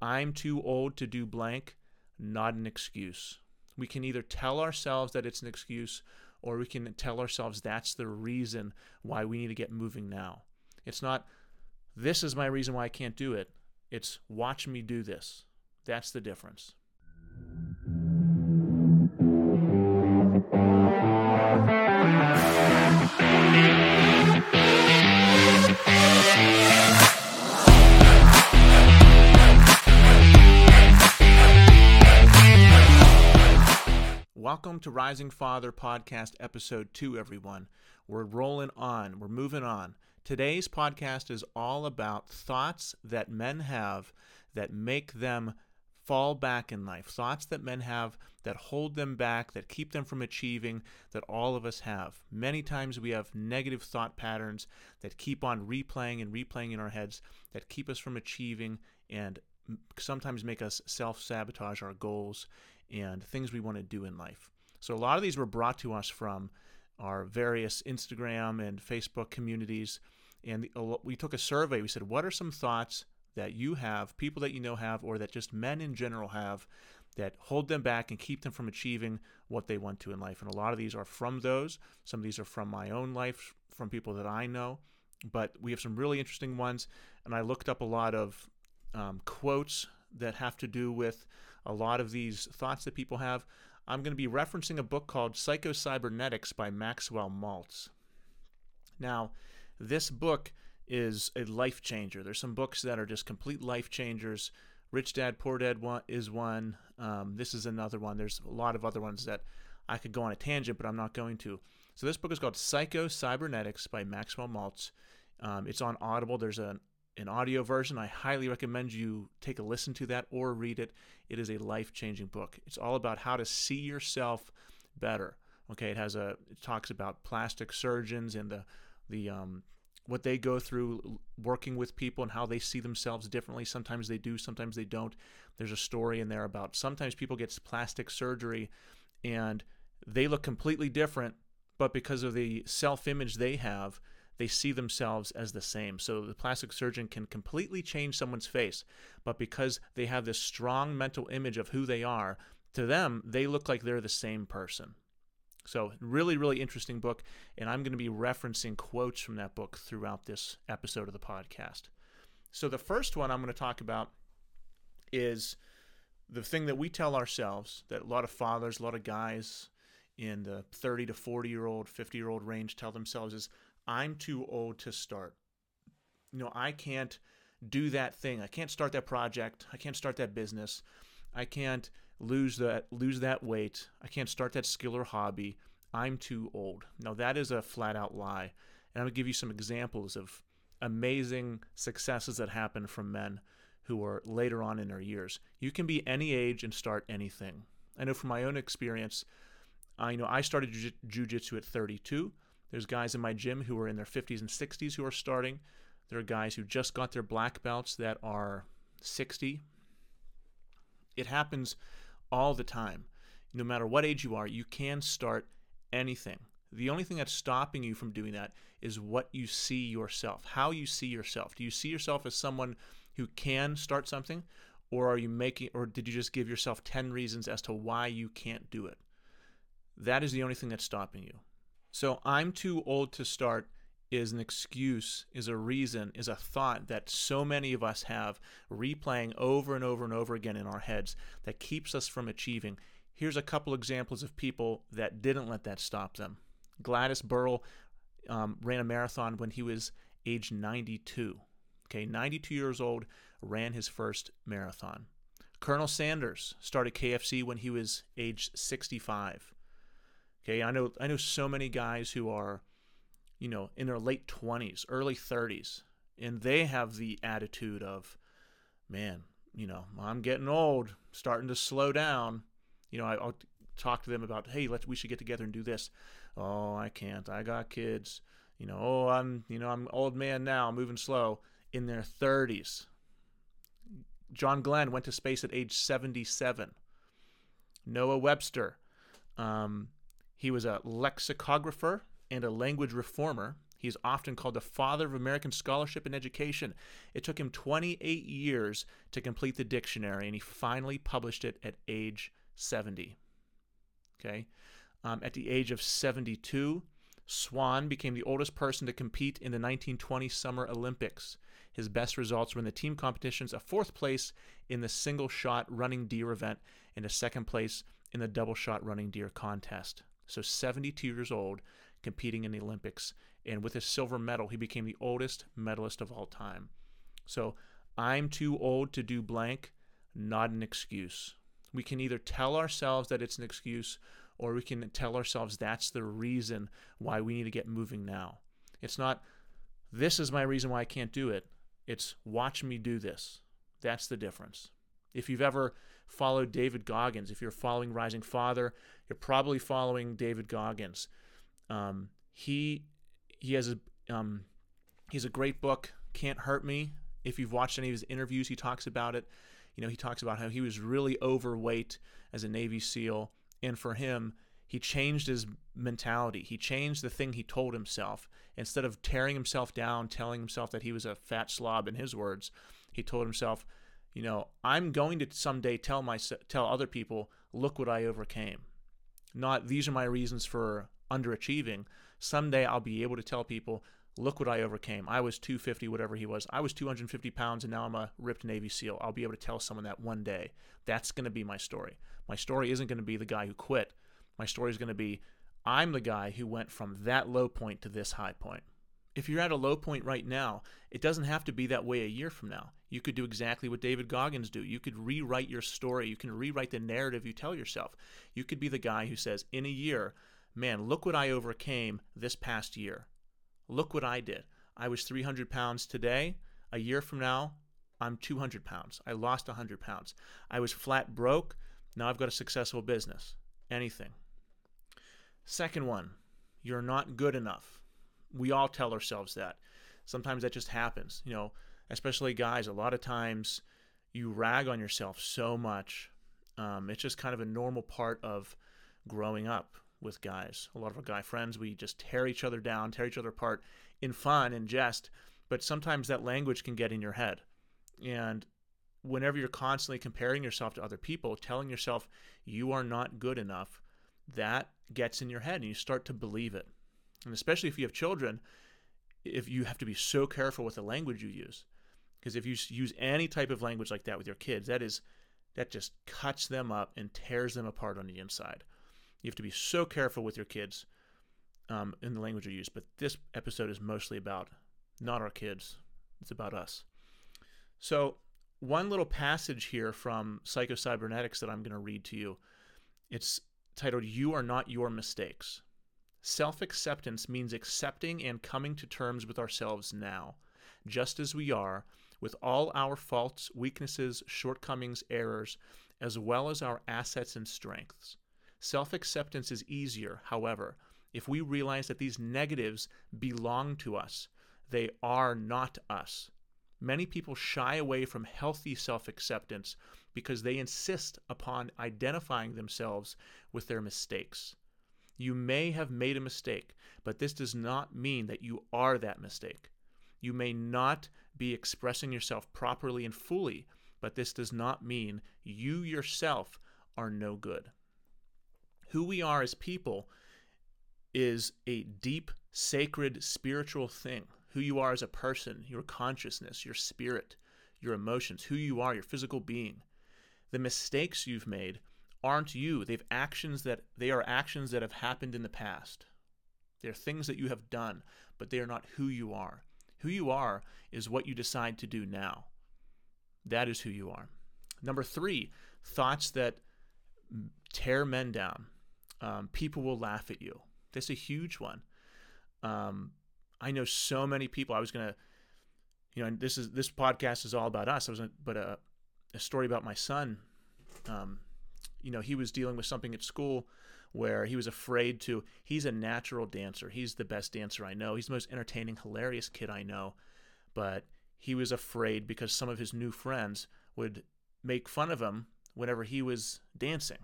I'm too old to do blank, not an excuse. We can either tell ourselves that it's an excuse or we can tell ourselves that's the reason why we need to get moving now. It's not, this is my reason why I can't do it. It's, watch me do this. That's the difference. Welcome to Rising Father Podcast, Episode 2, everyone. We're rolling on, we're moving on. Today's podcast is all about thoughts that men have that make them fall back in life, thoughts that men have that hold them back, that keep them from achieving, that all of us have. Many times we have negative thought patterns that keep on replaying and replaying in our heads that keep us from achieving and sometimes make us self sabotage our goals and things we want to do in life. So a lot of these were brought to us from our various Instagram and Facebook communities. And we took a survey. We said, what are some thoughts that you have, people that you know have, or that just men in general have that hold them back and keep them from achieving what they want to in life? And a lot of these are from those. Some of these are from my own life, from people that I know. But we have some really interesting ones. And I looked up a lot of um, quotes that have to do with a lot of these thoughts that people have. I'm going to be referencing a book called Psychocybernetics by Maxwell Maltz. Now, this book is a life changer. There's some books that are just complete life changers. Rich Dad Poor Dad is one. Um, this is another one. There's a lot of other ones that I could go on a tangent, but I'm not going to. So this book is called Psychocybernetics by Maxwell Maltz. Um, it's on Audible. There's an an audio version. I highly recommend you take a listen to that or read it. It is a life changing book. It's all about how to see yourself better. Okay, it has a it talks about plastic surgeons and the the um, what they go through working with people and how they see themselves differently. Sometimes they do, sometimes they don't. There's a story in there about sometimes people get plastic surgery and they look completely different, but because of the self image they have, they see themselves as the same. So the plastic surgeon can completely change someone's face, but because they have this strong mental image of who they are, to them, they look like they're the same person. So, really, really interesting book, and I'm going to be referencing quotes from that book throughout this episode of the podcast. So, the first one I'm going to talk about is the thing that we tell ourselves that a lot of fathers, a lot of guys in the 30 to 40 year old, 50 year old range tell themselves is I'm too old to start. You know, I can't do that thing. I can't start that project. I can't start that business. I can't lose that lose that weight. I can't start that skill or hobby. I'm too old. Now that is a flat out lie. And I'm going to give you some examples of amazing successes that happen from men who are later on in their years. You can be any age and start anything. I know from my own experience, I know I started jiu-jitsu at 32. There's guys in my gym who are in their 50s and 60s who are starting. There are guys who just got their black belts that are 60. It happens all the time. No matter what age you are, you can start anything. The only thing that's stopping you from doing that is what you see yourself, how you see yourself. Do you see yourself as someone who can start something or are you making or did you just give yourself 10 reasons as to why you can't do it? That is the only thing that's stopping you. So I'm too old to start is an excuse, is a reason, is a thought that so many of us have replaying over and over and over again in our heads that keeps us from achieving. Here's a couple examples of people that didn't let that stop them. Gladys Burrill um, ran a marathon when he was age 92. Okay, 92 years old, ran his first marathon. Colonel Sanders started KFC when he was age 65. Okay, I know I know so many guys who are, you know, in their late twenties, early thirties, and they have the attitude of, man, you know, I'm getting old, starting to slow down. You know, I, will talk to them about, hey, let's we should get together and do this. Oh, I can't. I got kids. You know, oh, I'm you know I'm old man now, moving slow. In their 30s, John Glenn went to space at age 77. Noah Webster, um, he was a lexicographer and a language reformer. He He's often called the father of American scholarship and education. It took him 28 years to complete the dictionary, and he finally published it at age 70. Okay? Um, at the age of 72, Swahn became the oldest person to compete in the 1920 Summer Olympics. His best results were in the team competitions, a fourth place in the single shot running deer event, and a second place in the double shot running deer contest. So 72 years old, competing in the Olympics. And with a silver medal, he became the oldest medalist of all time. So I'm too old to do blank, not an excuse. We can either tell ourselves that it's an excuse or we can tell ourselves that's the reason why we need to get moving now. It's not, this is my reason why I can't do it. It's, watch me do this. That's the difference. If you've ever followed David Goggins, if you're following Rising Father, you're probably following David Goggins. Um, he he has a um, he's a great book, Can't Hurt Me. If you've watched any of his interviews, he talks about it. You know, he talks about how he was really overweight as a Navy SEAL, and for him, he changed his mentality. He changed the thing he told himself. Instead of tearing himself down, telling himself that he was a fat slob, in his words, he told himself, you know, I'm going to someday tell my tell other people, look what I overcame. Not these are my reasons for underachieving. Someday I'll be able to tell people, look what I overcame. I was 250, whatever he was. I was 250 pounds, and now I'm a ripped Navy SEAL. I'll be able to tell someone that one day. That's going to be my story. My story isn't going to be the guy who quit. My story is going to be I'm the guy who went from that low point to this high point. If you're at a low point right now, it doesn't have to be that way a year from now. You could do exactly what David Goggins do. You could rewrite your story. You can rewrite the narrative you tell yourself. You could be the guy who says, in a year, man, look what I overcame this past year. Look what I did. I was 300 pounds today. A year from now, I'm 200 pounds. I lost 100 pounds. I was flat broke. Now I've got a successful business. Anything. Second one, you're not good enough. We all tell ourselves that. Sometimes that just happens. You know, especially guys, a lot of times you rag on yourself so much. Um, it's just kind of a normal part of growing up with guys. A lot of our guy friends, we just tear each other down, tear each other apart in fun and jest. But sometimes that language can get in your head. And whenever you're constantly comparing yourself to other people, telling yourself you are not good enough, that gets in your head and you start to believe it. And especially if you have children, if you have to be so careful with the language you use because if you use any type of language like that with your kids that is that just cuts them up and tears them apart on the inside. You have to be so careful with your kids um, in the language you use but this episode is mostly about not our kids it's about us. So one little passage here from psychocybernetics that i'm going to read to you it's titled you are not your mistakes. Self acceptance means accepting and coming to terms with ourselves now, just as we are, with all our faults, weaknesses, shortcomings, errors, as well as our assets and strengths. Self acceptance is easier, however, if we realize that these negatives belong to us. They are not us. Many people shy away from healthy self acceptance because they insist upon identifying themselves with their mistakes. You may have made a mistake, but this does not mean that you are that mistake. You may not be expressing yourself properly and fully, but this does not mean you yourself are no good. Who we are as people is a deep, sacred, spiritual thing. Who you are as a person, your consciousness, your spirit, your emotions, who you are, your physical being. The mistakes you've made aren't you. They've actions that they are actions that have happened in the past. They're things that you have done, but they are not who you are. Who you are is what you decide to do now. That is who you are. Number three, thoughts that tear men down. Um, people will laugh at you. That's a huge one. Um, I know so many people. I was gonna, you know, and this is this podcast is all about us. I was, gonna, but a, a story about my son. Um, you know, he was dealing with something at school where he was afraid to. He's a natural dancer. He's the best dancer I know. He's the most entertaining, hilarious kid I know. But he was afraid because some of his new friends would make fun of him whenever he was dancing.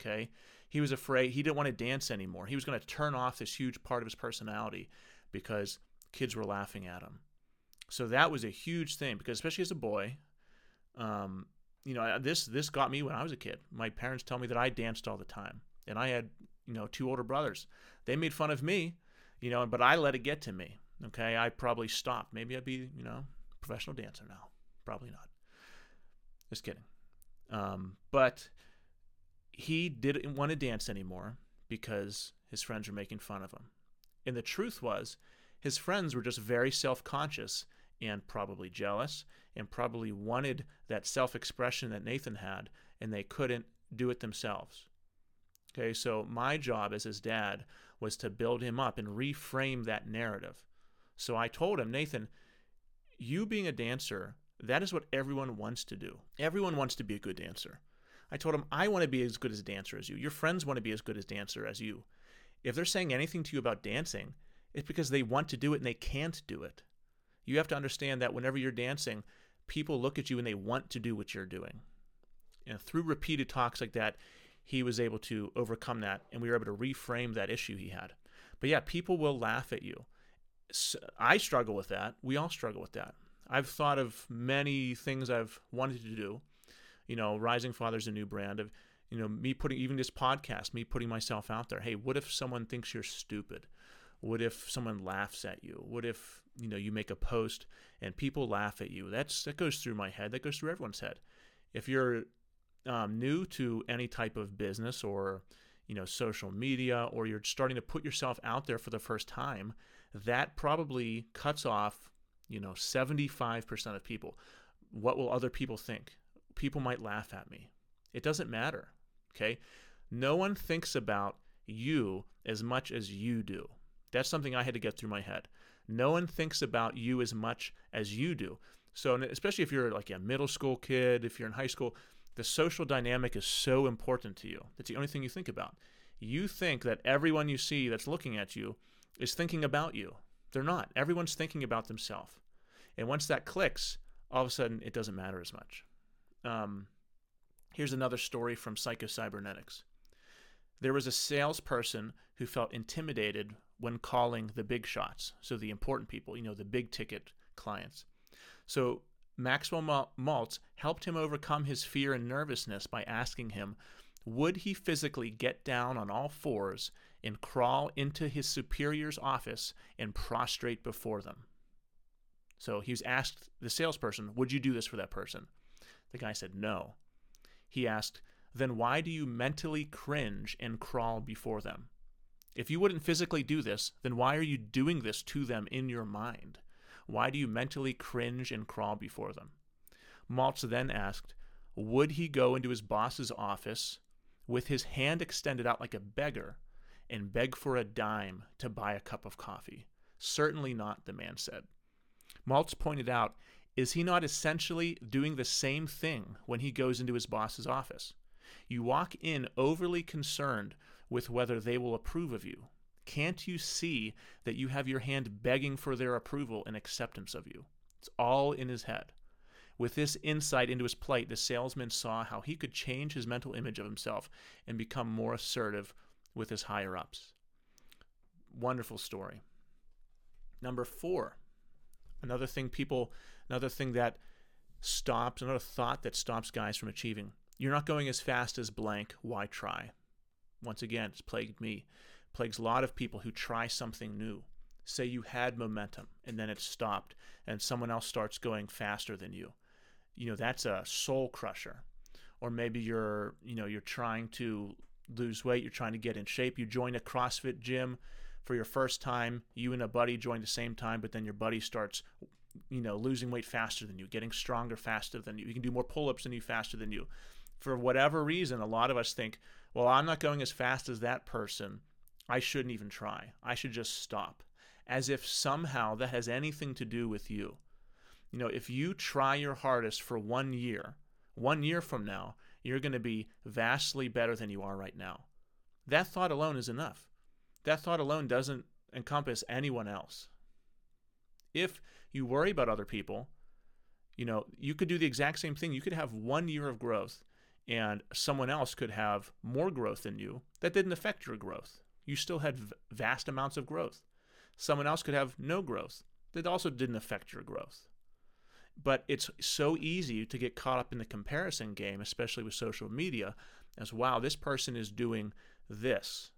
Okay? He was afraid. He didn't want to dance anymore. He was going to turn off this huge part of his personality because kids were laughing at him. So that was a huge thing because especially as a boy, um, you know, this this got me when I was a kid. My parents tell me that I danced all the time, and I had you know two older brothers. They made fun of me, you know, but I let it get to me. Okay, I probably stopped. Maybe I'd be you know professional dancer now. Probably not. Just kidding. Um, but he didn't want to dance anymore because his friends were making fun of him. And the truth was, his friends were just very self conscious and probably jealous and probably wanted that self expression that Nathan had, and they couldn't do it themselves. Okay, so my job as his dad was to build him up and reframe that narrative. So I told him, Nathan, you being a dancer, that is what everyone wants to do. Everyone wants to be a good dancer. I told him, I want to be as good as a dancer as you. Your friends want to be as good as a dancer as you. If they're saying anything to you about dancing, it's because they want to do it and they can't do it. You have to understand that whenever you're dancing, people look at you and they want to do what you're doing. And through repeated talks like that, he was able to overcome that and we were able to reframe that issue he had. But yeah, people will laugh at you. I struggle with that. We all struggle with that. I've thought of many things I've wanted to do. You know, Rising Father's a new brand of, you know, me putting even this podcast, me putting myself out there. Hey, what if someone thinks you're stupid? What if someone laughs at you? What if, you know, you make a post and people laugh at you? That's that goes through my head. That goes through everyone's head. If you're um, new to any type of business or, you know, social media, or you're starting to put yourself out there for the first time, that probably cuts off, you know, 75% of people. What will other people think? People might laugh at me. It doesn't matter. Okay. No one thinks about you as much as you do. That's something I had to get through my head. No one thinks about you as much as you do. So, especially if you're like a middle school kid, if you're in high school, the social dynamic is so important to you. That's the only thing you think about. You think that everyone you see that's looking at you is thinking about you. They're not. Everyone's thinking about themselves. And once that clicks, all of a sudden it doesn't matter as much. Um, here's another story from Psycho-Cybernetics. There was a salesperson who felt intimidated when calling the big shots, so the important people, you know, the big ticket clients. So Maxwell Maltz helped him overcome his fear and nervousness by asking him, would he physically get down on all fours and crawl into his superior's office and prostrate before them? So he was asked the salesperson, Would you do this for that person? The guy said, No. He asked, Then why do you mentally cringe and crawl before them? If you wouldn't physically do this, then why are you doing this to them in your mind? Why do you mentally cringe and crawl before them? Maltz then asked, Would he go into his boss's office with his hand extended out like a beggar and beg for a dime to buy a cup of coffee? Certainly not, the man said. Maltz pointed out, Is he not essentially doing the same thing when he goes into his boss's office? You walk in overly concerned with whether they will approve of you. Can't you see that you have your hand begging for their approval and acceptance of you? It's all in his head. With this insight into his plight, the salesman saw how he could change his mental image of himself and become more assertive with his higher ups. Wonderful story. Number four, another thing people, another thing that stops, another thought that stops guys from achieving. You're not going as fast as blank. Why try? Once again, it's plagued me, plagues a lot of people who try something new. Say you had momentum and then it stopped and someone else starts going faster than you. You know, that's a soul crusher. Or maybe you're, you know, you're trying to lose weight, you're trying to get in shape, you join a CrossFit gym for your first time, you and a buddy join the same time, but then your buddy starts you know, losing weight faster than you, getting stronger faster than you. You can do more pull-ups than you faster than you. For whatever reason, a lot of us think, well, I'm not going as fast as that person. I shouldn't even try. I should just stop. As if somehow that has anything to do with you. You know, if you try your hardest for one year, one year from now, you're going to be vastly better than you are right now. That thought alone is enough. That thought alone doesn't encompass anyone else. If you worry about other people, you know, you could do the exact same thing. You could have one year of growth and someone else could have more growth than you that didn't affect your growth. You still had vast amounts of growth. Someone else could have no growth that also didn't affect your growth. But it's so easy to get caught up in the comparison game, especially with social media, as wow, this person is doing this.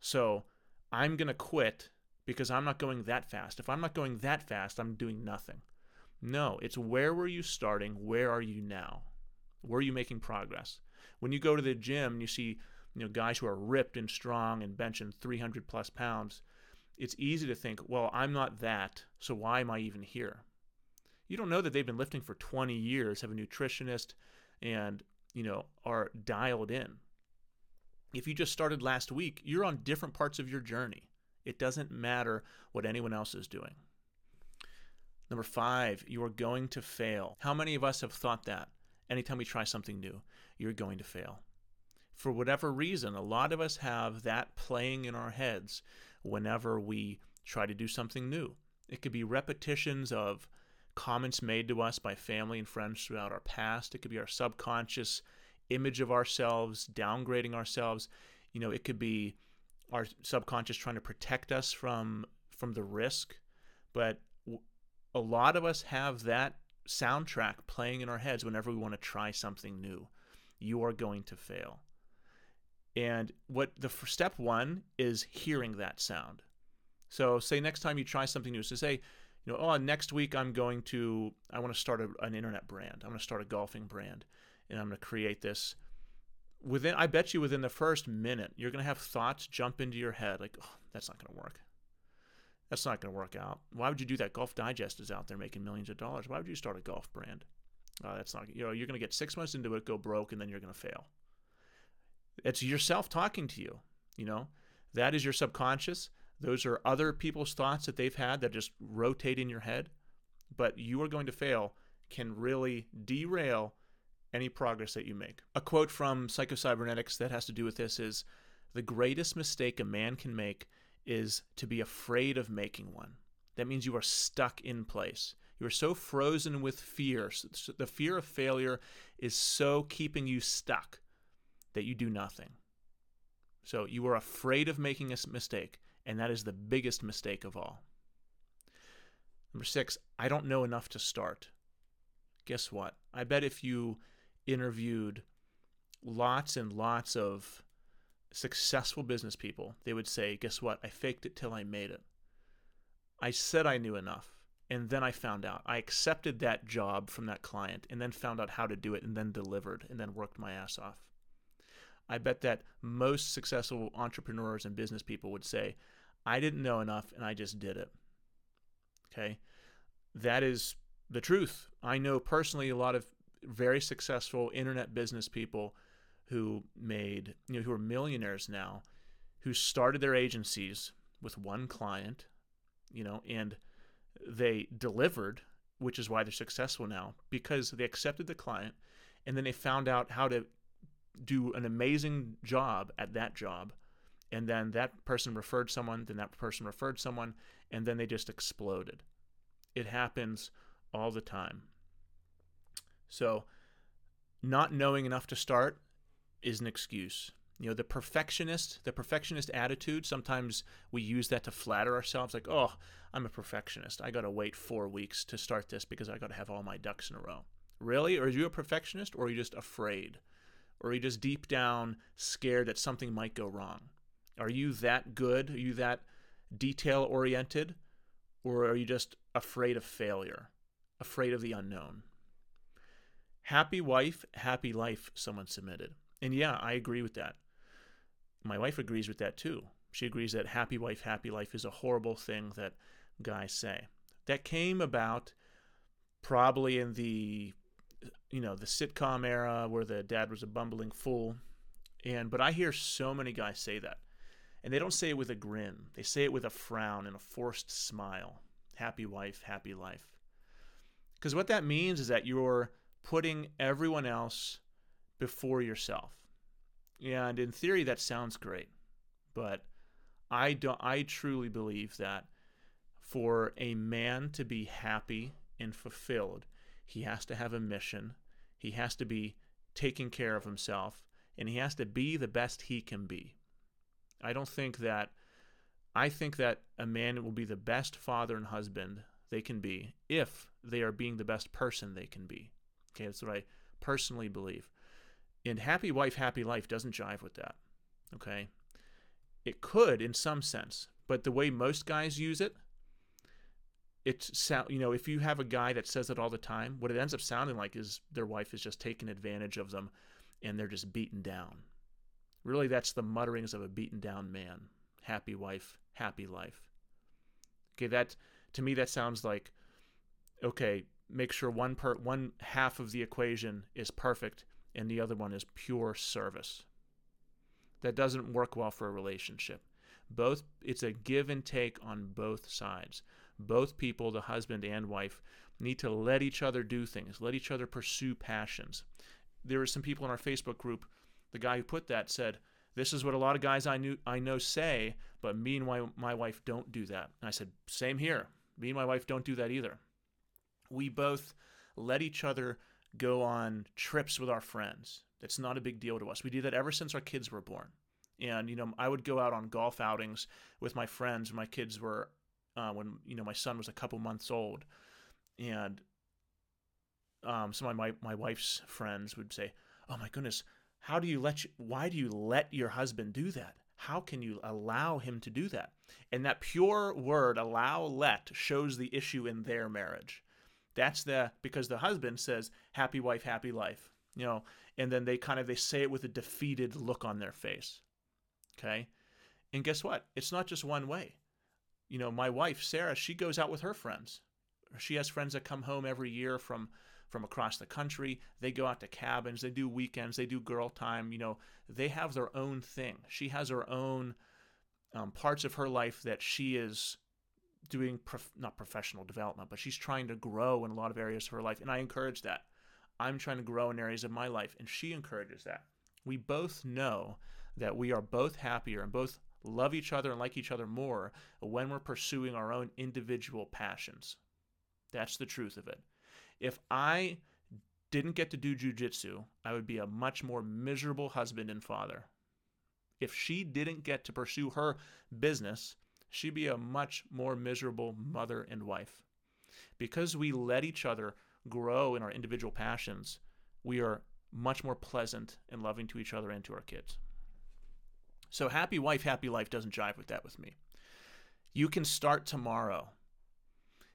So I'm going to quit because I'm not going that fast. If I'm not going that fast, I'm doing nothing. No, it's where were you starting? Where are you now? Where are you making progress? When you go to the gym and you see you know guys who are ripped and strong and benching 300 plus pounds, it's easy to think, well, I'm not that, so why am I even here? You don't know that they've been lifting for 20 years, have a nutritionist, and you know are dialed in. If you just started last week, you're on different parts of your journey. It doesn't matter what anyone else is doing. Number five, you are going to fail. How many of us have thought that? Anytime we try something new, you're going to fail. For whatever reason, a lot of us have that playing in our heads whenever we try to do something new. It could be repetitions of comments made to us by family and friends throughout our past. It could be our subconscious image of ourselves, downgrading ourselves. You know, it could be our subconscious trying to protect us from from the risk. But a lot of us have that soundtrack playing in our heads whenever we want to try something new. You are going to fail. And what the step one is hearing that sound. So say next time you try something new, so say, you know, oh, next week I'm going to, I want to start a, an internet brand. I'm going to start a golfing brand, and I'm going to create this. Within, I bet you, within the first minute, you're going to have thoughts jump into your head like, oh, that's not going to work. That's not going to work out. Why would you do that? Golf Digest is out there making millions of dollars. Why would you start a golf brand? Uh, that's not. You know, you're going to get six months into it, go broke, and then you're going to fail. It's yourself talking to you. You know, that is your subconscious. Those are other people's thoughts that they've had that just rotate in your head. But you are going to fail can really derail any progress that you make. A quote from Psychocybernetics that has to do with this is The greatest mistake a man can make is to be afraid of making one. That means you are stuck in place. You are so frozen with fear. The fear of failure is so keeping you stuck that you do nothing. So you are afraid of making a mistake, and that is the biggest mistake of all. Number six, I don't know enough to start. Guess what? I bet if you interviewed lots and lots of successful business people, they would say, Guess what? I faked it till I made it. I said I knew enough, and then I found out. I accepted that job from that client, and then found out how to do it, and then delivered, and then worked my ass off. I bet that most successful entrepreneurs and business people would say, I didn't know enough and I just did it. Okay. That is the truth. I know personally a lot of very successful internet business people who made, you know, who are millionaires now, who started their agencies with one client, you know, and they delivered, which is why they're successful now, because they accepted the client and then they found out how to do an amazing job at that job and then that person referred someone then that person referred someone and then they just exploded. It happens all the time. So not knowing enough to start is an excuse. You know the perfectionist the perfectionist attitude sometimes we use that to flatter ourselves like oh i'm a perfectionist. I got to wait 4 weeks to start this because i got to have all my ducks in a row. Really? Or are you a perfectionist or are you just afraid or are you just deep down scared that something might go wrong? Are you that good? Are you that detail oriented? Or are you just afraid of failure, afraid of the unknown? Happy wife, happy life, someone submitted. And yeah, I agree with that. My wife agrees with that too. She agrees that happy wife, happy life is a horrible thing that guys say. That came about probably in the you know the sitcom era where the dad was a bumbling fool. And but i hear so many guys say that. And they don't say it with a grin. They say it with a frown and a forced smile. Happy wife happy life. Because what that means is that you're putting everyone else before yourself. And in theory that sounds great. But i don't i truly believe that for a man to be happy and fulfilled he has to have a mission. He has to be taking care of himself, and he has to be the best he can be. I don't think that I think that a man will be the best father and husband they can be if they are being the best person they can be. Okay, that's what I personally believe. And happy wife, happy life doesn't jive with that. Okay, it could in some sense, but the way most guys use it, it's sound you know if you have a guy that says it all the time, what it ends up sounding like is their wife is just taking advantage of them, and they're just beaten down. Really, that's the mutterings of a beaten down man. Happy wife, happy life. Okay, that to me that sounds like okay, make sure one per one half of the equation is perfect and the other one is pure service. That doesn't work well for a relationship. Both it's a give and take on both sides. Both people, the husband and wife, need to let each other do things, let each other pursue passions. There are some people in our Facebook group, the guy who put that said, this is what a lot of guys I knew I know say, but me and my, my wife don't do that. And I said, same here. Me and my wife don't do that either. We both let each other go on trips with our friends. That's not a big deal to us. We do that ever since our kids were born. And you know, I would go out on golf outings with my friends when my kids were uh, when you know my son was a couple months old, and um, some of my my wife's friends would say, "Oh my goodness, how do you let you, why do you let your husband do that? How can you allow him to do that?" And that pure word "allow," "let" shows the issue in their marriage. That's the because the husband says, "Happy wife, happy life," you know, and then they kind of they say it with a defeated look on their face. Okay, and guess what? It's not just one way you know, my wife, Sarah, she goes out with her friends. She has friends that come home every year from from across the country. They go out to cabins, they do weekends, they do girl time, you know, they have their own thing. She has her own um, parts of her life that she is doing prof- not professional development, but she's trying to grow in a lot of areas of her life and I encourage that. I'm trying to grow in areas of my life and she encourages that. We both know that we are both happier and both love each other and like each other more when we're pursuing our own individual passions. That's the truth of it. If I didn't get to do jujitsu, I would be a much more miserable husband and father. If she didn't get to pursue her business, she'd be a much more miserable mother and wife. Because we let each other grow in our individual passions, we are much more pleasant and loving to each other and to our kids. So happy wife, happy life doesn't jive with that with me. You can start tomorrow.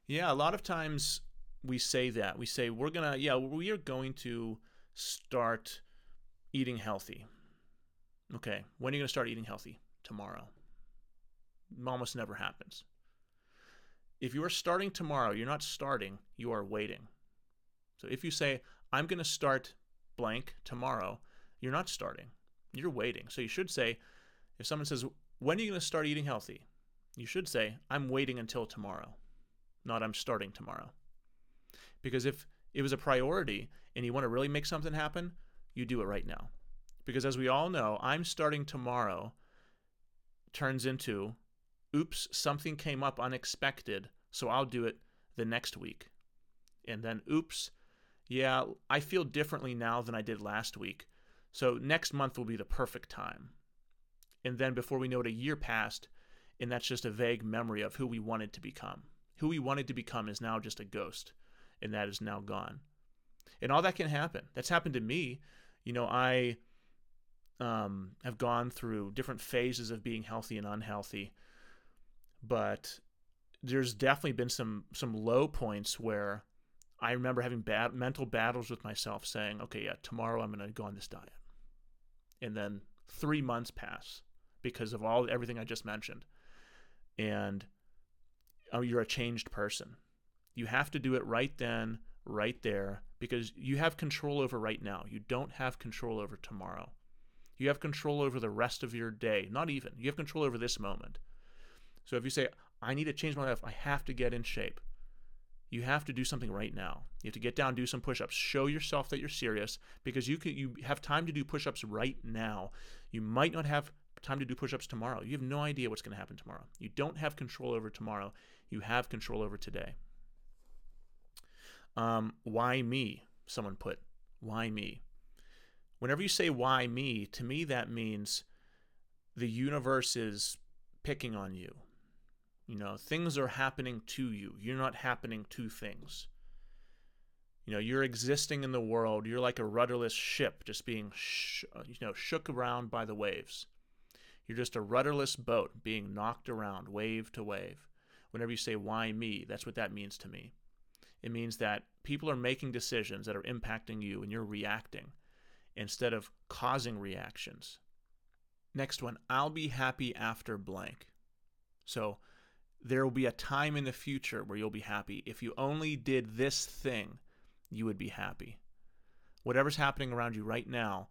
Yeah, a lot of times we say that. We say we're going to yeah, we are going to start eating healthy. Okay, when are you going to start eating healthy? Tomorrow. Almost never happens. If you are starting tomorrow, you're not starting, you are waiting. So if you say, I'm going to start blank tomorrow, you're not starting, you're waiting. So you should say, if someone says, When are you going to start eating healthy? You should say, I'm waiting until tomorrow, not I'm starting tomorrow. Because if it was a priority and you want to really make something happen, you do it right now. Because as we all know, I'm starting tomorrow turns into, oops, something came up unexpected, so I'll do it the next week. And then, oops, yeah, I feel differently now than I did last week. So next month will be the perfect time. And then before we know it, a year passed, and that's just a vague memory of who we wanted to become. Who we wanted to become is now just a ghost, and that is now gone. And all that can happen. That's happened to me. You know, I um, have gone through different phases of being healthy and unhealthy, but there's definitely been some some low points where I remember having bad mental battles with myself, saying, "Okay, yeah, tomorrow I'm going to go on this diet," and then three months pass, because of all everything I just mentioned. And oh, you're a changed person. You have to do it right then, right there, because you have control over right now. You don't have control over tomorrow. You have control over the rest of your day. Not even. You have control over this moment. So if you say, I need to change my life, I have to get in shape, you have to do something right now. You have to get down, do some push-ups, show yourself that you're serious because you can you have time to do push-ups right now. You might not have time to do push ups tomorrow. You have no idea what's going to happen tomorrow. You don't have control over tomorrow. You have control over today. Um, why me? Someone put, why me? Whenever you say why me, to me that means the universe is picking on you. You know, things are happening to you. You're not happening to things. You know, you're existing in the world. You're like a rudderless ship just being, sh- you know, shook around by the waves. You're just a rudderless boat being knocked around wave to wave. Whenever you say, why me, that's what that means to me. It means that people are making decisions that are impacting you and you're reacting instead of causing reactions. Next one, I'll be happy after blank. So there will be a time in the future where you'll be happy. If you only did this thing, you would be happy. Whatever's happening around you right now,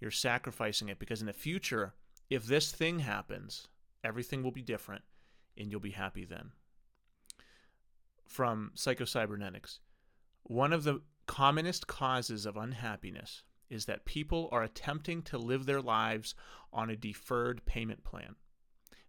you're sacrificing it because in the future, if this thing happens, everything will be different and you'll be happy then. From Psychocybernetics One of the commonest causes of unhappiness is that people are attempting to live their lives on a deferred payment plan.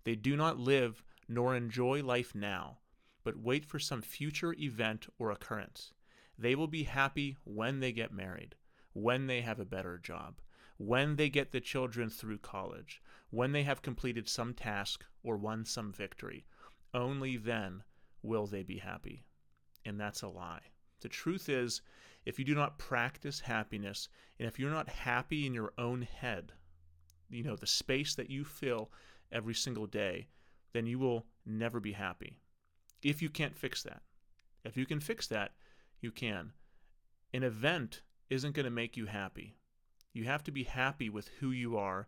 They do not live nor enjoy life now, but wait for some future event or occurrence. They will be happy when they get married, when they have a better job, when they get the children through college, when they have completed some task or won some victory. Only then will they be happy. And that's a lie. The truth is, if you do not practice happiness, and if you're not happy in your own head, you know, the space that you fill every single day, then you will never be happy. If you can't fix that. If you can fix that, you can. An event isn't going to make you happy. You have to be happy with who you are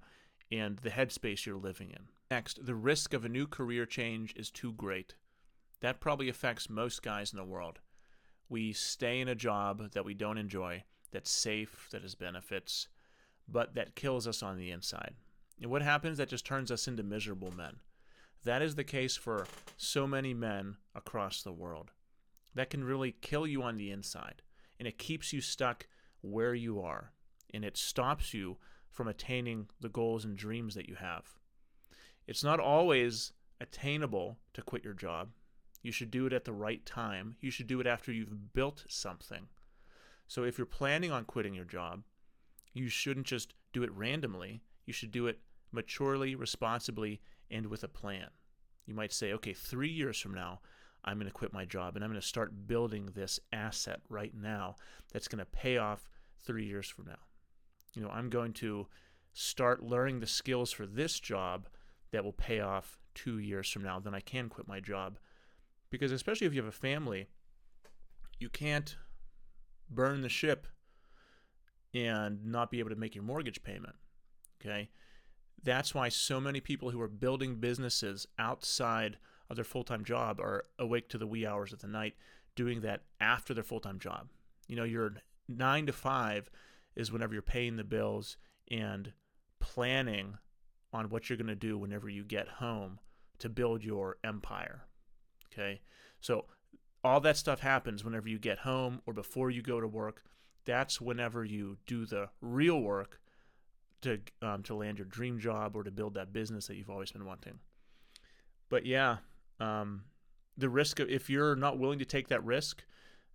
and the headspace you're living in. Next, the risk of a new career change is too great. That probably affects most guys in the world. We stay in a job that we don't enjoy, that's safe, that has benefits, but that kills us on the inside. And what happens? That just turns us into miserable men. That is the case for so many men across the world. That can really kill you on the inside, and it keeps you stuck where you are, and it stops you from attaining the goals and dreams that you have. It's not always attainable to quit your job. You should do it at the right time. You should do it after you've built something. So if you're planning on quitting your job, you shouldn't just do it randomly. You should do it maturely, responsibly, and with a plan. You might say, okay, three years from now, I'm going to quit my job and I'm going to start building this asset right now that's going to pay off three years from now you know, I'm going to start learning the skills for this job that will pay off two years from now. Then I can quit my job. Because, especially if you have a family, you can't burn the ship and not be able to make your mortgage payment. Okay. That's why so many people who are building businesses outside of their full time job are awake to the wee hours of the night doing that after their full time job. You know, you're nine to five is whenever you're paying the bills and planning on what you're going to do whenever you get home to build your empire. Okay. So all that stuff happens whenever you get home or before you go to work. That's whenever you do the real work to um, to land your dream job or to build that business that you've always been wanting. But yeah, um, the risk of if you're not willing to take that risk,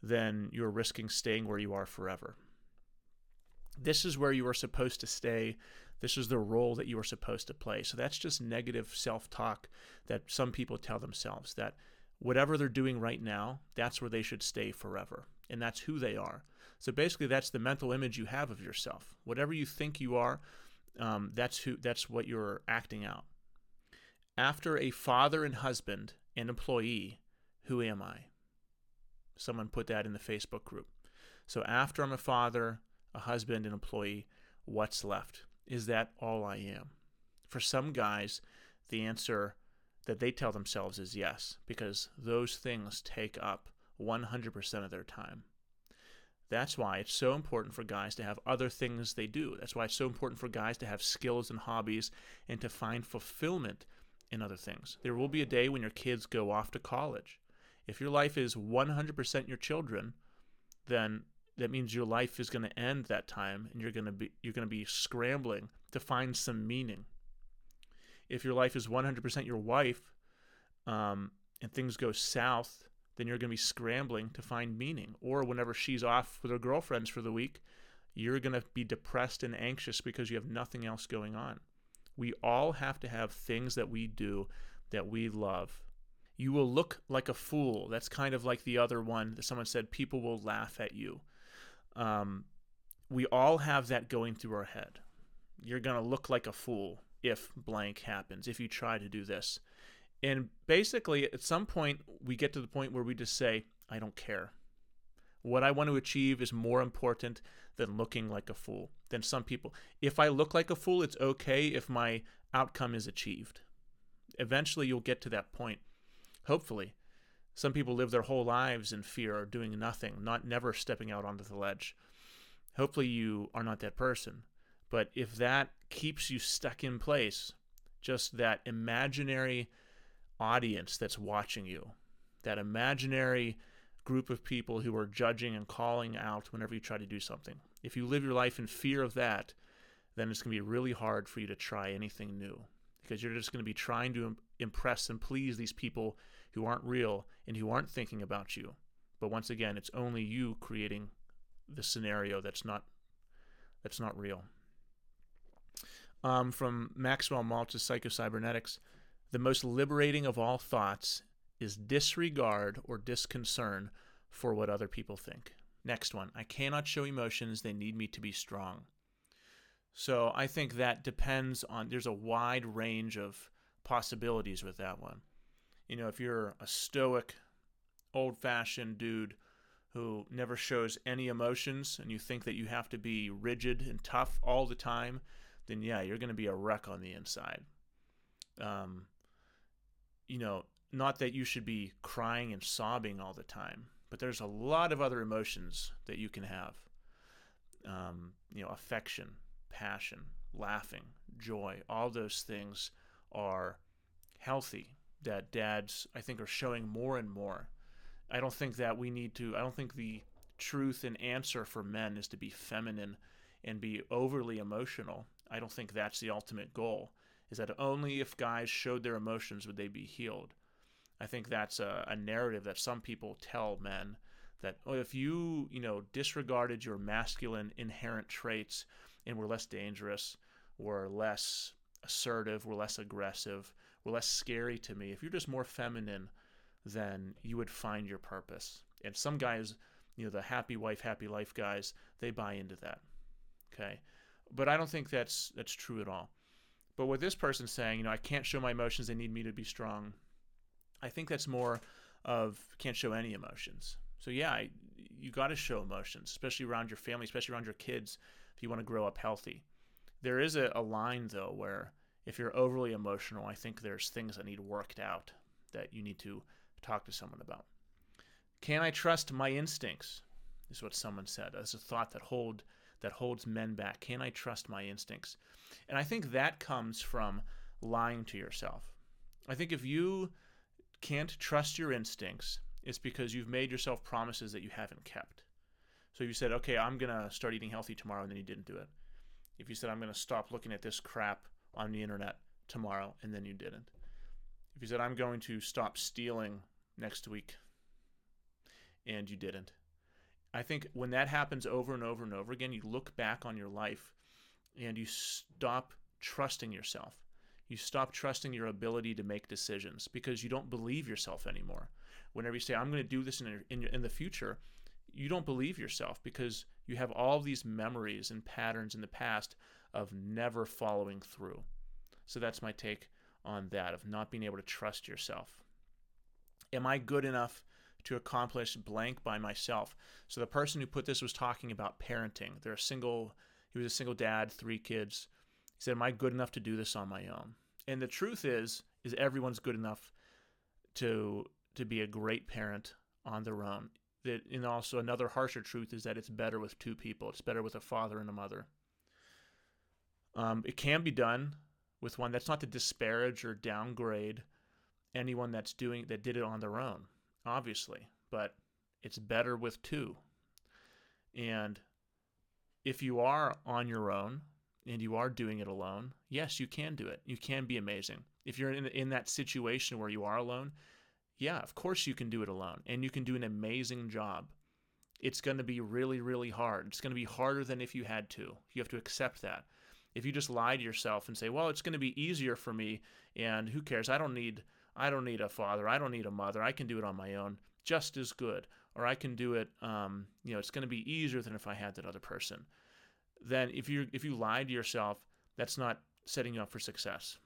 then you're risking staying where you are forever. This is where you are supposed to stay. This is the role that you are supposed to play. So that's just negative self talk that some people tell themselves that whatever they're doing right now, that's where they should stay forever. And that's who they are. So basically, that's the mental image you have of yourself. Whatever you think you are, um, that's who. That's what you're acting out. After a father and husband and employee, who am I? Someone put that in the Facebook group. So after I'm a father, a husband, an employee, what's left? Is that all I am? For some guys, the answer that they tell themselves is yes, because those things take up 100% of their time. That's why it's so important for guys to have other things they do. That's why it's so important for guys to have skills and hobbies and to find fulfillment in other things. There will be a day when your kids go off to college. If your life is 100% your children, then that means your life is going to end that time and you're going to be you're going to be scrambling to find some meaning if your life is 100% your wife um, and things go south then you're going to be scrambling to find meaning or whenever she's off with her girlfriends for the week you're going to be depressed and anxious because you have nothing else going on we all have to have things that we do that we love You will look like a fool. That's kind of like the other one that someone said, people will laugh at you. Um, we all have that going through our head. You're going to look like a fool if blank happens, if you try to do this. And basically, at some point, we get to the point where we just say, I don't care. What I want to achieve is more important than looking like a fool. Than some people. If I look like a fool, it's okay if my outcome is achieved. Eventually, you'll get to that point. Hopefully. Some people live their whole lives in fear or doing nothing, not never stepping out onto the ledge. Hopefully, you are not that person. But if that keeps you stuck in place, just that imaginary audience that's watching you, that imaginary group of people who are judging and calling out whenever you try to do something. If you live your life in fear of that, then it's going to be really hard for you to try anything new because you're just going to be trying to impress and please these people who aren't real and who aren't thinking about you. But once again, it's only you creating the scenario that's not that's not real. Um, from Maxwell Maltz's Psychocybernetics, the most liberating of all thoughts is disregard or disconcern for what other people think. Next one, I cannot show emotions, they need me to be strong. So I think that depends on, there's a wide range of possibilities with that one. You know, if you're a stoic, old fashioned dude who never shows any emotions and you think that you have to be rigid and tough all the time, then yeah, you're going to be a wreck on the inside. Um, you know, not that you should be crying and sobbing all the time, but there's a lot of other emotions that you can have. Um, you know, affection, passion, laughing, joy, all those things are healthy that dads, I think, are showing more and more. I don't think that we need to, I don't think the truth and answer for men is to be feminine and be overly emotional. I don't think that's the ultimate goal, is that only if guys showed their emotions would they be healed. I think that's a, a narrative that some people tell men that oh, if you you know disregarded your masculine inherent traits and were less dangerous, were less assertive, were less aggressive, were less scary to me. If you're just more feminine, then you would find your purpose. And some guys, you know, the happy wife, happy life guys, they buy into that. Okay, but I don't think that's that's true at all. But what this person's saying, you know, I can't show my emotions; they need me to be strong. I think that's more of can't show any emotions. So yeah, I, you got to show emotions, especially around your family, especially around your kids, if you want to grow up healthy. There is a, a line though where if you're overly emotional, I think there's things that need worked out that you need to talk to someone about. Can I trust my instincts? Is what someone said. That's a thought that hold that holds men back. Can I trust my instincts? And I think that comes from lying to yourself. I think if you can't trust your instincts, it's because you've made yourself promises that you haven't kept. So you said, okay, I'm going to start eating healthy tomorrow, and then you didn't do it. If you said, I'm going to stop looking at this crap on the internet tomorrow, and then you didn't. If you said, I'm going to stop stealing next week, and you didn't. I think when that happens over and over and over again, you look back on your life and you stop trusting yourself you stop trusting your ability to make decisions because you don't believe yourself anymore. Whenever you say, I'm going to do this in, in, in the future, you don't believe yourself because you have all these memories and patterns in the past of never following through. So that's my take on that of not being able to trust yourself. Am I good enough to accomplish blank by myself? So the person who put this was talking about parenting. They're a single, he was a single dad, three kids. He said, Am I good enough to do this on my own? And the truth is, is everyone's good enough to to be a great parent on their own. That and also another harsher truth is that it's better with two people. It's better with a father and a mother. Um, it can be done with one. That's not to disparage or downgrade anyone that's doing that did it on their own, obviously, but it's better with two. And if you are on your own, and you are doing it alone, yes, you can do it. You can be amazing. If you're in, in that situation where you are alone, yeah, of course you can do it alone and you can do an amazing job. It's going to be really, really hard. It's going to be harder than if you had to. You have to accept that. If you just lie to yourself and say, well, it's going to be easier for me and who cares? I don't need I don't need a father. I don't need a mother. I can do it on my own just as good. Or I can do it, um, you know, it's going to be easier than if I had that other person. Then if you if you lie to yourself, that's not setting you up for success.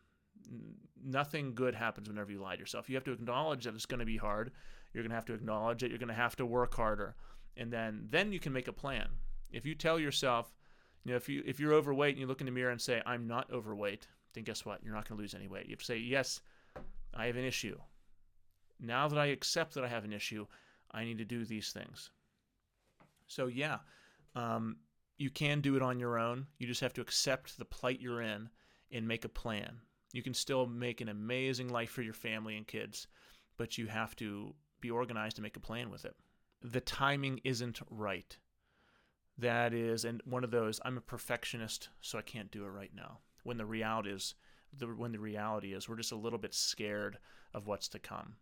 Nothing good happens whenever you lie to yourself. You have to acknowledge that it's going to be hard. You're going to have to acknowledge that you're going to have to work harder, and then then you can make a plan. If you tell yourself, you know, if you if you're overweight and you look in the mirror and say, "I'm not overweight," then guess what? You're not going to lose any weight. You have to say, "Yes, I have an issue. Now that I accept that I have an issue, I need to do these things." So yeah, um, you can do it on your own. You just have to accept the plight you're in and make a plan. You can still make an amazing life for your family and kids, but you have to be organized to make a plan with it. The timing isn't right that is and one of those i'm a perfectionist so i can't do it right now. When the reality is the, when the reality is we're just a little bit scared of what's to come.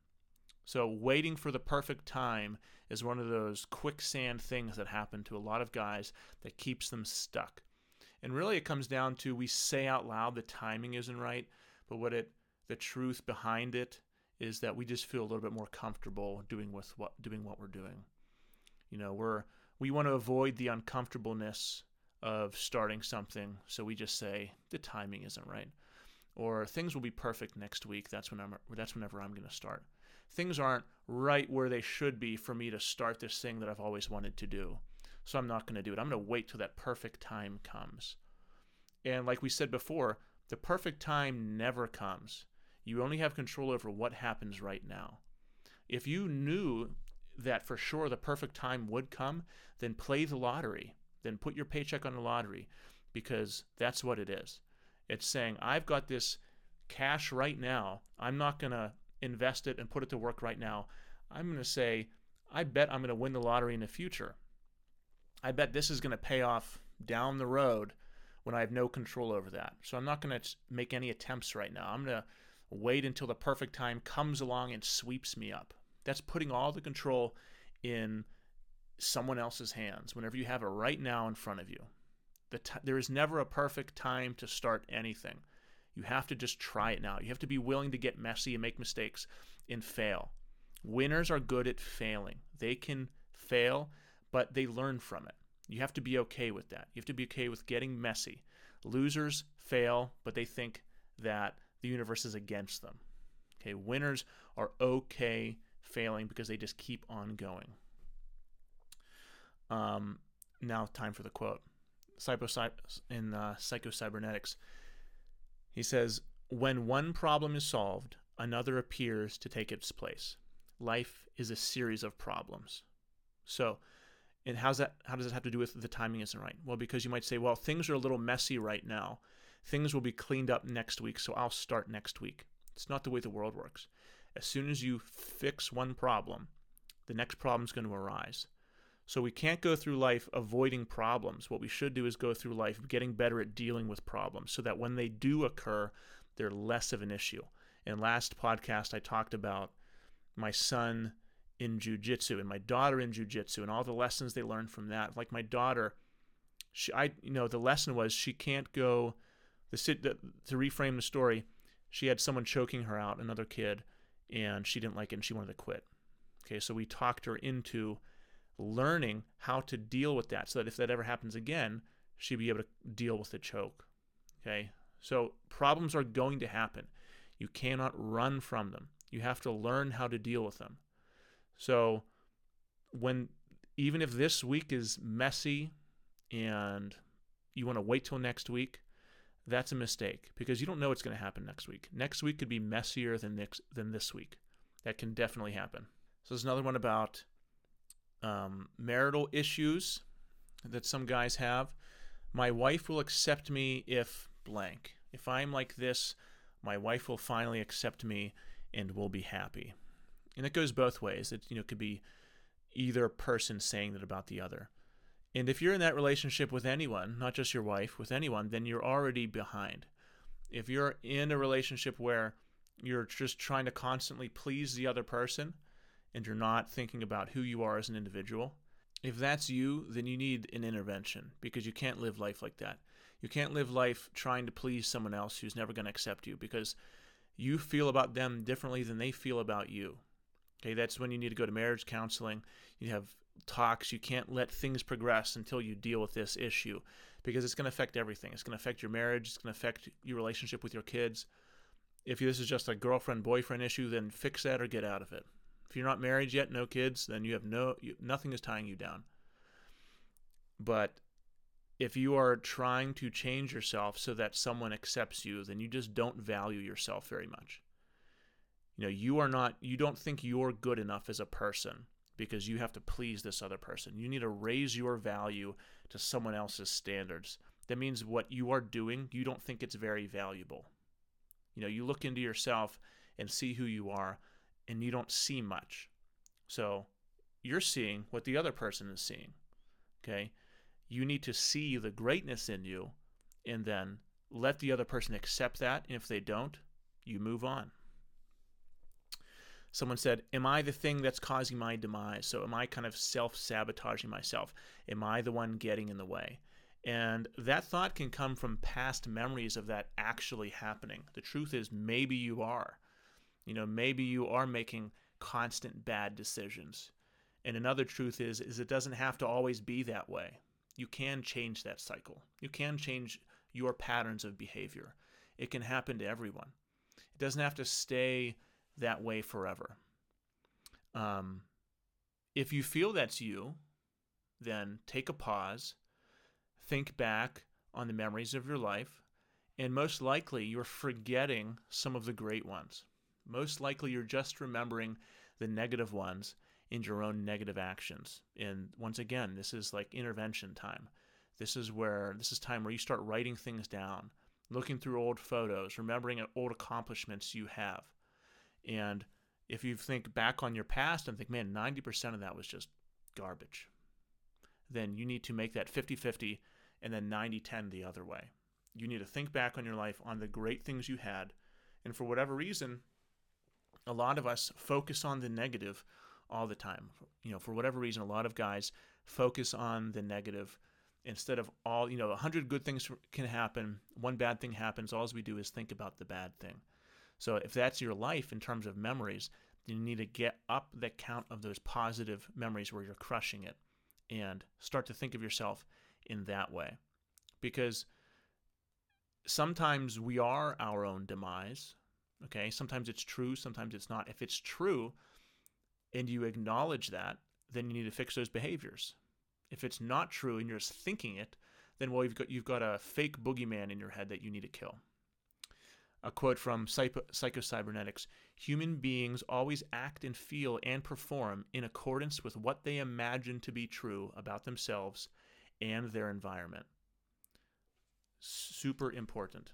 So waiting for the perfect time is one of those quicksand things that happen to a lot of guys that keeps them stuck. And really it comes down to we say out loud the timing isn't right but what it the truth behind it is that we just feel a little bit more comfortable doing with what doing what we're doing. You know we're we want to avoid the uncomfortableness of starting something, so we just say the timing isn't right, or things will be perfect next week. That's when I'm. That's whenever I'm going to start. Things aren't right where they should be for me to start this thing that I've always wanted to do, so I'm not going to do it. I'm going to wait till that perfect time comes. And like we said before, the perfect time never comes. You only have control over what happens right now. If you knew that for sure the perfect time would come, then play the lottery. Then put your paycheck on the lottery because that's what it is. It's saying, I've got this cash right now. I'm not going to invest it and put it to work right now. I'm going to say, I bet I'm going to win the lottery in the future. I bet this is going to pay off down the road when I have no control over that. So I'm not going to make any attempts right now. I'm going to wait until the perfect time comes along and sweeps me up. That's putting all the control in someone else's hands whenever you have it right now in front of you. The t- there is never a perfect time to start anything. You have to just try it now. You have to be willing to get messy and make mistakes and fail. Winners are good at failing. They can fail, but they learn from it. You have to be okay with that. You have to be okay with getting messy. Losers fail, but they think that the universe is against them. Okay, winners are okay failing because they just keep on going. Um, now, time for the quote. in uh, Psychocybernetics, he says, When one problem is solved, another appears to take its place. Life is a series of problems. So, and how's that? How does it have to do with the timing isn't right? Well, because you might say, well, things are a little messy right now. Things will be cleaned up next week, so I'll start next week. It's not the way the world works. As soon as you fix one problem, the next problem is going to arise. So we can't go through life avoiding problems. What we should do is go through life getting better at dealing with problems so that when they do occur, they're less of an issue. In last podcast, I talked about my son in jujitsu and my daughter in jujitsu and all the lessons they learned from that. Like my daughter, she, I, you know, the lesson was she can't go. The, to reframe the story, she had someone choking her out, another kid, and she didn't like it and she wanted to quit. Okay, so we talked her into learning how to deal with that so that if that ever happens again, she'd be able to deal with the choke. Okay, so problems are going to happen. You cannot run from them. You have to learn how to deal with them. So, when even if this week is messy and you want to wait till next week, that's a mistake because you don't know what's going to happen next week. Next week could be messier than next than this week. That can definitely happen. So there's another one about um, marital issues that some guys have. My wife will accept me if blank. If I'm like this, my wife will finally accept me and will be happy. And it goes both ways. It you know could be either person saying that about the other. And if you're in that relationship with anyone, not just your wife, with anyone, then you're already behind. If you're in a relationship where you're just trying to constantly please the other person and you're not thinking about who you are as an individual, if that's you, then you need an intervention because you can't live life like that. You can't live life trying to please someone else who's never going to accept you because you feel about them differently than they feel about you. Okay, that's when you need to go to marriage counseling. You have talks. You can't let things progress until you deal with this issue because it's going to affect everything. It's going to affect your marriage. It's going to affect your relationship with your kids. If this is just a girlfriend boyfriend issue, then fix that or get out of it. If you're not married yet, no kids, then you have no you, nothing is tying you down. But if you are trying to change yourself so that someone accepts you, then you just don't value yourself very much. You know, you are not you don't think you're good enough as a person because you have to please this other person. You need to raise your value to someone else's standards. That means what you are doing, you don't think it's very valuable. You know, you look into yourself and see who you are, and you don't see much. So you're seeing what the other person is seeing. Okay? You need to see the greatness in you and then let the other person accept that. And if they don't, you move on. Someone said, Am I the thing that's causing my demise? So, am I kind of self sabotaging myself? Am I the one getting in the way? And that thought can come from past memories of that actually happening. The truth is, maybe you are. You know, maybe you are making constant bad decisions. And another truth is, is it doesn't have to always be that way. You can change that cycle. You can change your patterns of behavior. It can happen to everyone. It doesn't have to stay that way forever. Um, if you feel that's you, then take a pause, think back on the memories of your life, and most likely you're forgetting some of the great ones. Most likely you're just remembering the negative ones in your own negative actions. And once again, this is like intervention time. This is where this is time where you start writing things down, looking through old photos, remembering old accomplishments you have. And if you think back on your past and think, man, 90% of that was just garbage, then you need to make that 50 50 and then 90 10 the other way. You need to think back on your life on the great things you had. And for whatever reason, a lot of us focus on the negative all the time. You know, for whatever reason, a lot of guys focus on the negative instead of all, you know, a hundred good things can happen. One bad thing happens. All we do is think about the bad thing. So if that's your life in terms of memories, you need to get up the count of those positive memories where you're crushing it and start to think of yourself in that way. Because sometimes we are our own demise. Okay. Sometimes it's true, sometimes it's not. If it's true and you acknowledge that, then you need to fix those behaviors. If it's not true and you're just thinking it, then well, you've got you've got a fake boogeyman in your head that you need to kill. A quote from Psychocybernetics Human beings always act and feel and perform in accordance with what they imagine to be true about themselves and their environment. Super important.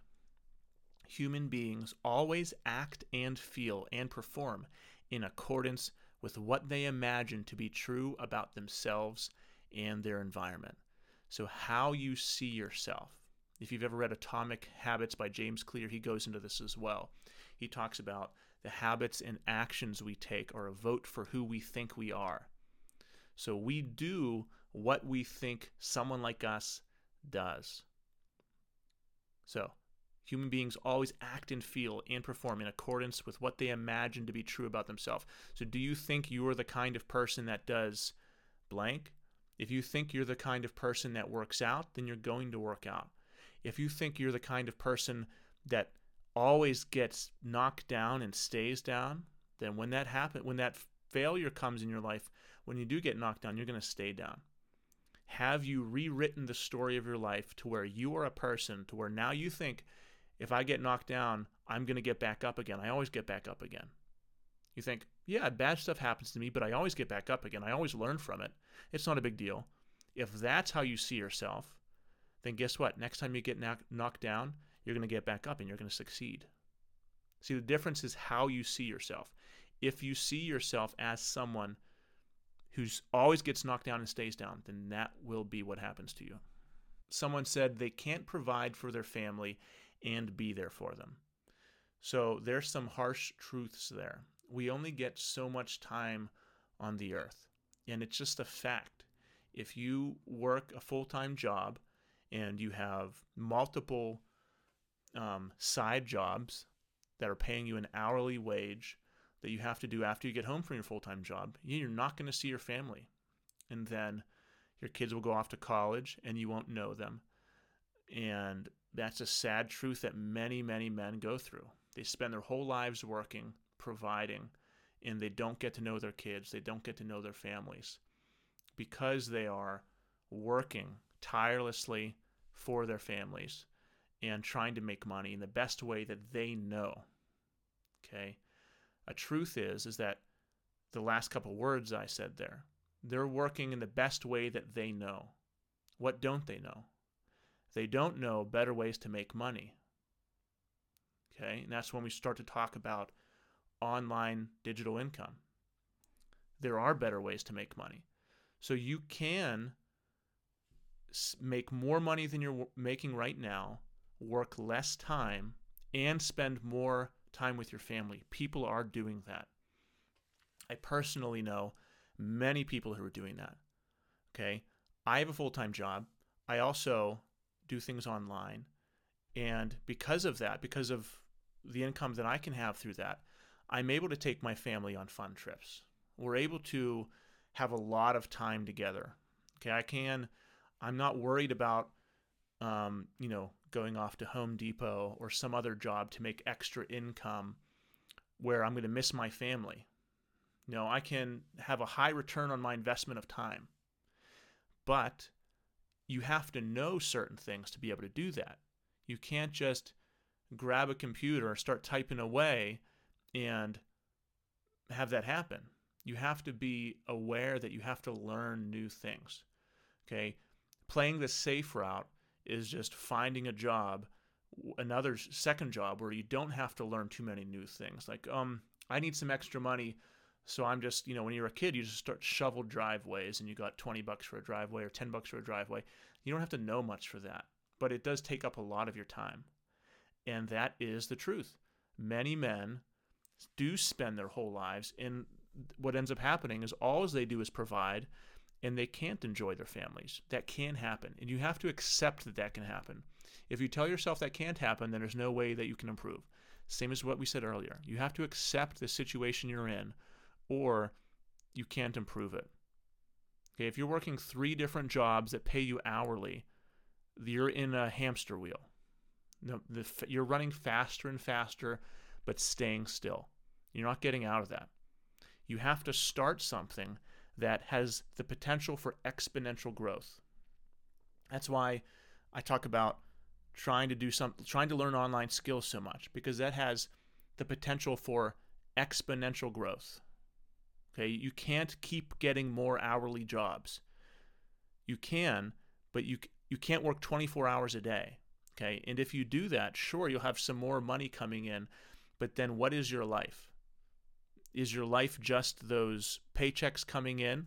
Human beings always act and feel and perform in accordance with what they imagine to be true about themselves and their environment. So, how you see yourself if you've ever read Atomic Habits by James Clear, he goes into this as well. He talks about the habits and actions we take are a vote for who we think we are. So we do what we think someone like us does. So, human beings always act and feel and perform in accordance with what they imagine to be true about themselves. So, do you think you're the kind of person that does blank? If you think you're the kind of person that works out, then you're going to work out if you think you're the kind of person that always gets knocked down and stays down, then when that happen, when that failure comes in your life, when you do get knocked down, you're going to stay down. Have you rewritten the story of your life to where you are a person to where now you think, if I get knocked down, I'm going to get back up again. I always get back up again. You think, yeah, bad stuff happens to me, but I always get back up again. I always learn from it. It's not a big deal. If that's how you see yourself, then guess what? Next time you get knocked down, you're going to get back up and you're going to succeed. See, the difference is how you see yourself. If you see yourself as someone who always gets knocked down and stays down, then that will be what happens to you. Someone said they can't provide for their family and be there for them. So there's some harsh truths there. We only get so much time on the earth, and it's just a fact. If you work a full time job and you have multiple um, side jobs that are paying you an hourly wage that you have to do after you get home from your full time job. You're not going to see your family. And then your kids will go off to college and you won't know them. And that's a sad truth that many, many men go through. They spend their whole lives working, providing, and they don't get to know their kids. They don't get to know their families because they are working tirelessly for their families and trying to make money in the best way that they know. Okay? A truth is is that the last couple words I said there, they're working in the best way that they know. What don't they know? They don't know better ways to make money. Okay? And that's when we start to talk about online digital income. There are better ways to make money. So you can make more money than you're making right now, work less time, and spend more time with your family. People are doing that. I personally know many people who are doing that. Okay. I have a full time job. I also do things online. And because of that, because of the income that I can have through that, I'm able to take my family on fun trips. We're able to have a lot of time together. Okay. I can, I'm not worried about, um, you know, going off to Home Depot or some other job to make extra income where I'm going to miss my family. Know, I can have a high return on my investment of time. But you have to know certain things to be able to do that. You can't just grab a computer, start typing away, and have that happen. You have to be aware that you have to learn new things. Okay? Playing the safe route is just finding a job, another second job where you don't have to learn too many new things. Like, um, I need some extra money. So I'm just, you know, when you're a kid, you just start shovel driveways and you got 20 bucks for a driveway or 10 bucks for a driveway. You don't have to know much for that, but it does take up a lot of your time. And that is the truth. Many men do spend their whole lives and what ends up happening is all they do is provide and they can't enjoy their families. That can happen. And you have to accept that that can happen. If you tell yourself that can't happen, then there's no way that you can improve. Same as what we said earlier. You have to accept the situation you're in or you can't improve it. Okay, if you're working three different jobs that pay you hourly, you're in a hamster wheel. No, the, you're running faster and faster, but staying still. You're not getting out of that. You have to start something that has the potential for exponential growth. That's why I talk about trying to do something, trying to learn online skills so much because that has the potential for exponential growth. Okay, you can't keep getting more hourly jobs. You can, but you you can't work 24 hours a day. Okay, and if you do that, sure, you'll have some more money coming in, but then what is your life? Is your life just those paychecks coming in?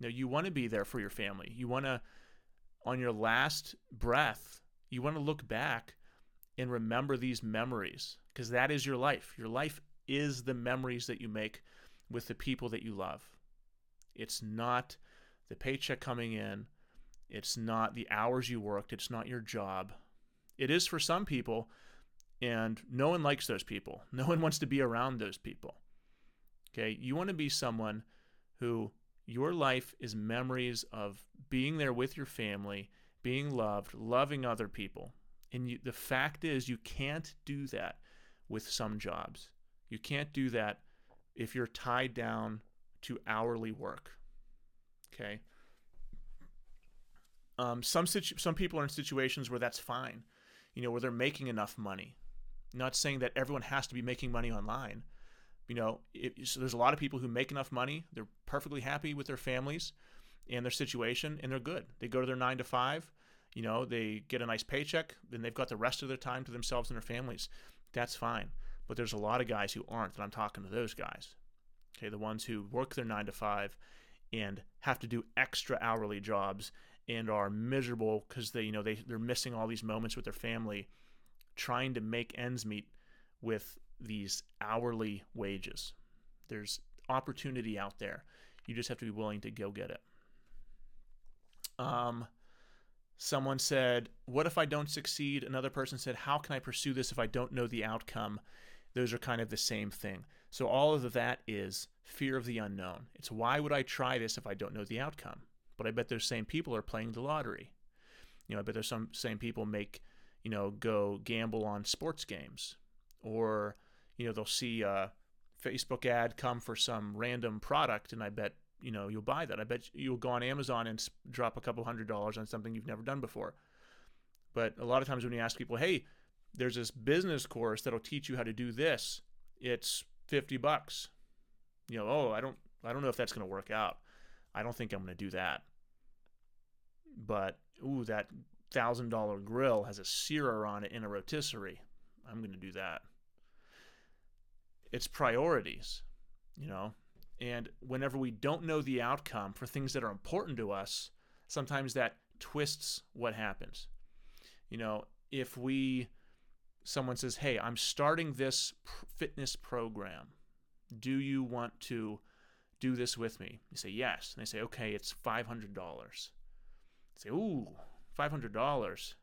No, you want to be there for your family. You want to, on your last breath, you want to look back and remember these memories because that is your life. Your life is the memories that you make with the people that you love. It's not the paycheck coming in, it's not the hours you worked, it's not your job. It is for some people, and no one likes those people. No one wants to be around those people. Okay, you want to be someone who your life is memories of being there with your family, being loved, loving other people. And you, the fact is, you can't do that with some jobs. You can't do that if you're tied down to hourly work. Okay. Um, some situ- some people are in situations where that's fine, you know, where they're making enough money. not saying that everyone has to be making money online, you know, it, so there's a lot of people who make enough money, they're perfectly happy with their families and their situation, and they're good. They go to their nine to five, you know, they get a nice paycheck, then they've got the rest of their time to themselves and their families. That's fine. But there's a lot of guys who aren't, and I'm talking to those guys. Okay, the ones who work their nine to five and have to do extra hourly jobs and are miserable because they, you know, they, they're missing all these moments with their family, trying to make ends meet with these hourly wages. There's opportunity out there. You just have to be willing to go get it. Um, Someone said, What if I don't succeed? Another person said, How can I pursue this if I don't know the outcome? Those are kind of the same thing. So, all of that is fear of the unknown. It's why would I try this if I don't know the outcome? But I bet those same people are playing the lottery. You know, I bet there's some same people make, you know, go gamble on sports games. Or, you know, they'll see a Facebook ad come for some random product, and I bet you know you'll buy that. I bet you'll go on Amazon and drop a couple hundred dollars on something you've never done before. But a lot of times when you ask people, "Hey, there's this business course that'll teach you how to do this. It's 50 bucks." You know, "Oh, I don't I don't know if that's going to work out. I don't think I'm going to do that." But ooh, that $1000 grill has a searer on it in a rotisserie. I'm going to do that. It's priorities, you know. And whenever we don't know the outcome for things that are important to us, sometimes that twists what happens. You know, if we, someone says, Hey, I'm starting this fitness program. Do you want to do this with me? You say, Yes. And they say, Okay, it's $500. say, Ooh, $500.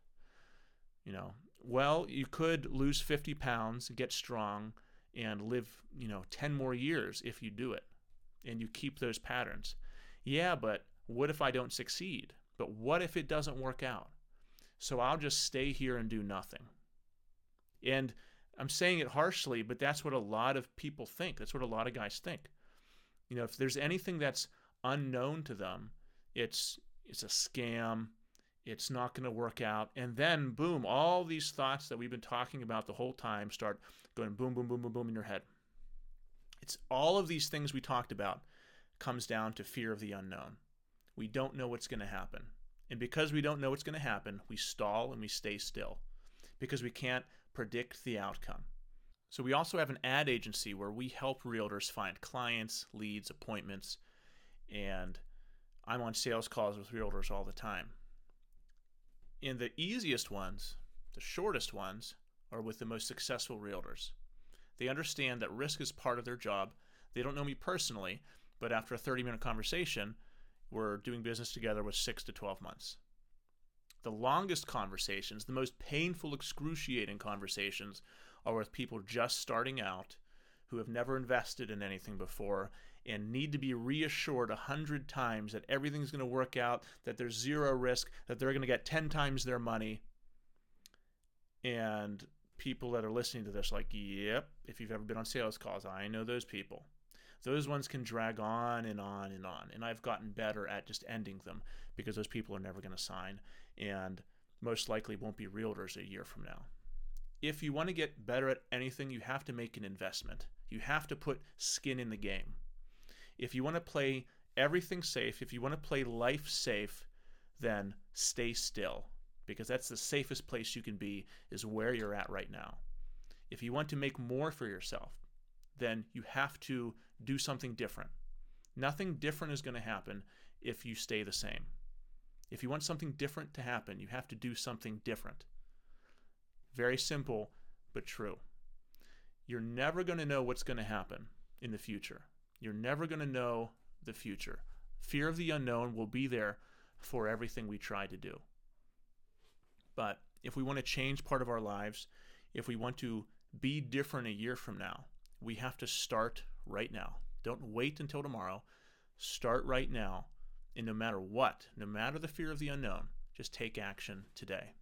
You know, well, you could lose 50 pounds, get strong, and live, you know, 10 more years if you do it and you keep those patterns. Yeah, but what if I don't succeed? But what if it doesn't work out? So I'll just stay here and do nothing. And I'm saying it harshly, but that's what a lot of people think. That's what a lot of guys think. You know, if there's anything that's unknown to them, it's it's a scam, it's not going to work out. And then boom, all these thoughts that we've been talking about the whole time start going boom boom boom boom boom in your head. It's all of these things we talked about comes down to fear of the unknown. We don't know what's going to happen. And because we don't know what's going to happen, we stall and we stay still because we can't predict the outcome. So we also have an ad agency where we help realtors find clients, leads, appointments, and I'm on sales calls with realtors all the time. And the easiest ones, the shortest ones, are with the most successful realtors. They understand that risk is part of their job. They don't know me personally, but after a 30 minute conversation, we're doing business together with six to 12 months. The longest conversations, the most painful, excruciating conversations, are with people just starting out who have never invested in anything before and need to be reassured a hundred times that everything's going to work out, that there's zero risk, that they're going to get 10 times their money. And people that are listening to this like, yep, if you've ever been on sales calls, I know those people. Those ones can drag on and on and on. And I've gotten better at just ending them because those people are never going to sign and most likely won't be realtors a year from now. If you want to get better at anything, you have to make an investment. You have to put skin in the game. If you want to play everything safe, if you want to play life safe, then stay still because that's the safest place you can be is where you're at right now. If you want to make more for yourself, then you have to do something different. Nothing different is going to happen if you stay the same. If you want something different to happen, you have to do something different. Very simple, but true. You're never going to know what's going to happen in the future. You're never going to know the future. Fear of the unknown will be there for everything we try to do. But if we want to change part of our lives, if we want to be different a year from now, we have to start right now. Don't wait until tomorrow. Start right now. And no matter what, no matter the fear of the unknown, just take action today.